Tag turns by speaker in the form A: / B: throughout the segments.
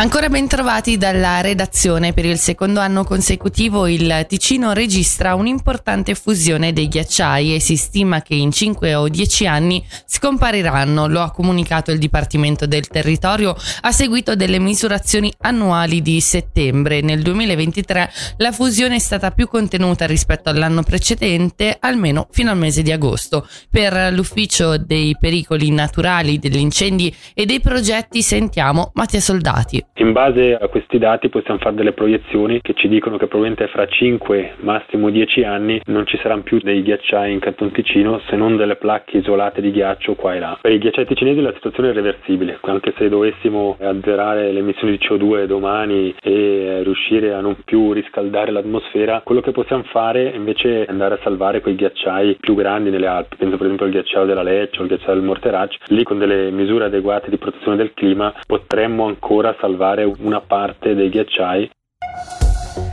A: Ancora ben trovati dalla redazione. Per il secondo anno consecutivo il Ticino registra un'importante fusione dei ghiacciai e si stima che in 5 o 10 anni scompariranno. Lo ha comunicato il Dipartimento del Territorio a seguito delle misurazioni annuali di settembre. Nel 2023 la fusione è stata più contenuta rispetto all'anno precedente, almeno fino al mese di agosto. Per l'Ufficio dei pericoli naturali, degli incendi e dei progetti sentiamo Mattia Soldati.
B: In base a questi dati possiamo fare delle proiezioni che ci dicono che probabilmente fra 5, massimo 10 anni non ci saranno più dei ghiacciai in Canton Ticino se non delle placche isolate di ghiaccio qua e là. Per i ghiacciai ticinesi la situazione è irreversibile, anche se dovessimo azzerare le emissioni di CO2 domani e riuscire a non più riscaldare l'atmosfera, quello che possiamo fare invece è andare a salvare quei ghiacciai più grandi nelle Alpi, penso per esempio al ghiacciaio della Lecce o al ghiacciaio del Morterac, lì con delle misure adeguate di protezione del clima potremmo ancora salvare salvare una parte dei ghiacciai.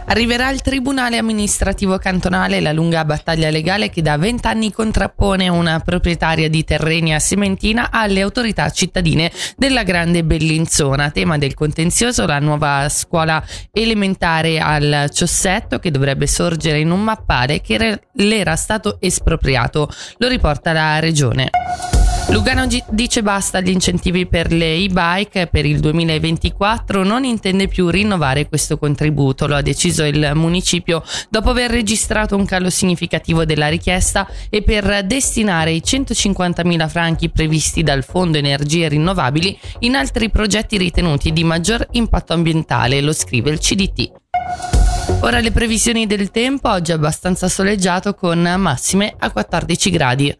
A: Arriverà al Tribunale amministrativo cantonale la lunga battaglia legale che da vent'anni contrappone una proprietaria di terreni a Sementina alle autorità cittadine della Grande Bellinzona. Tema del contenzioso la nuova scuola elementare al Ciossetto che dovrebbe sorgere in un mappale che le era stato espropriato. Lo riporta la regione. Lugano dice basta agli incentivi per le e-bike per il 2024, non intende più rinnovare questo contributo, lo ha deciso il municipio dopo aver registrato un calo significativo della richiesta e per destinare i 150.000 franchi previsti dal Fondo Energie Rinnovabili in altri progetti ritenuti di maggior impatto ambientale, lo scrive il CDT. Ora le previsioni del tempo, oggi abbastanza soleggiato con massime a 14 gradi.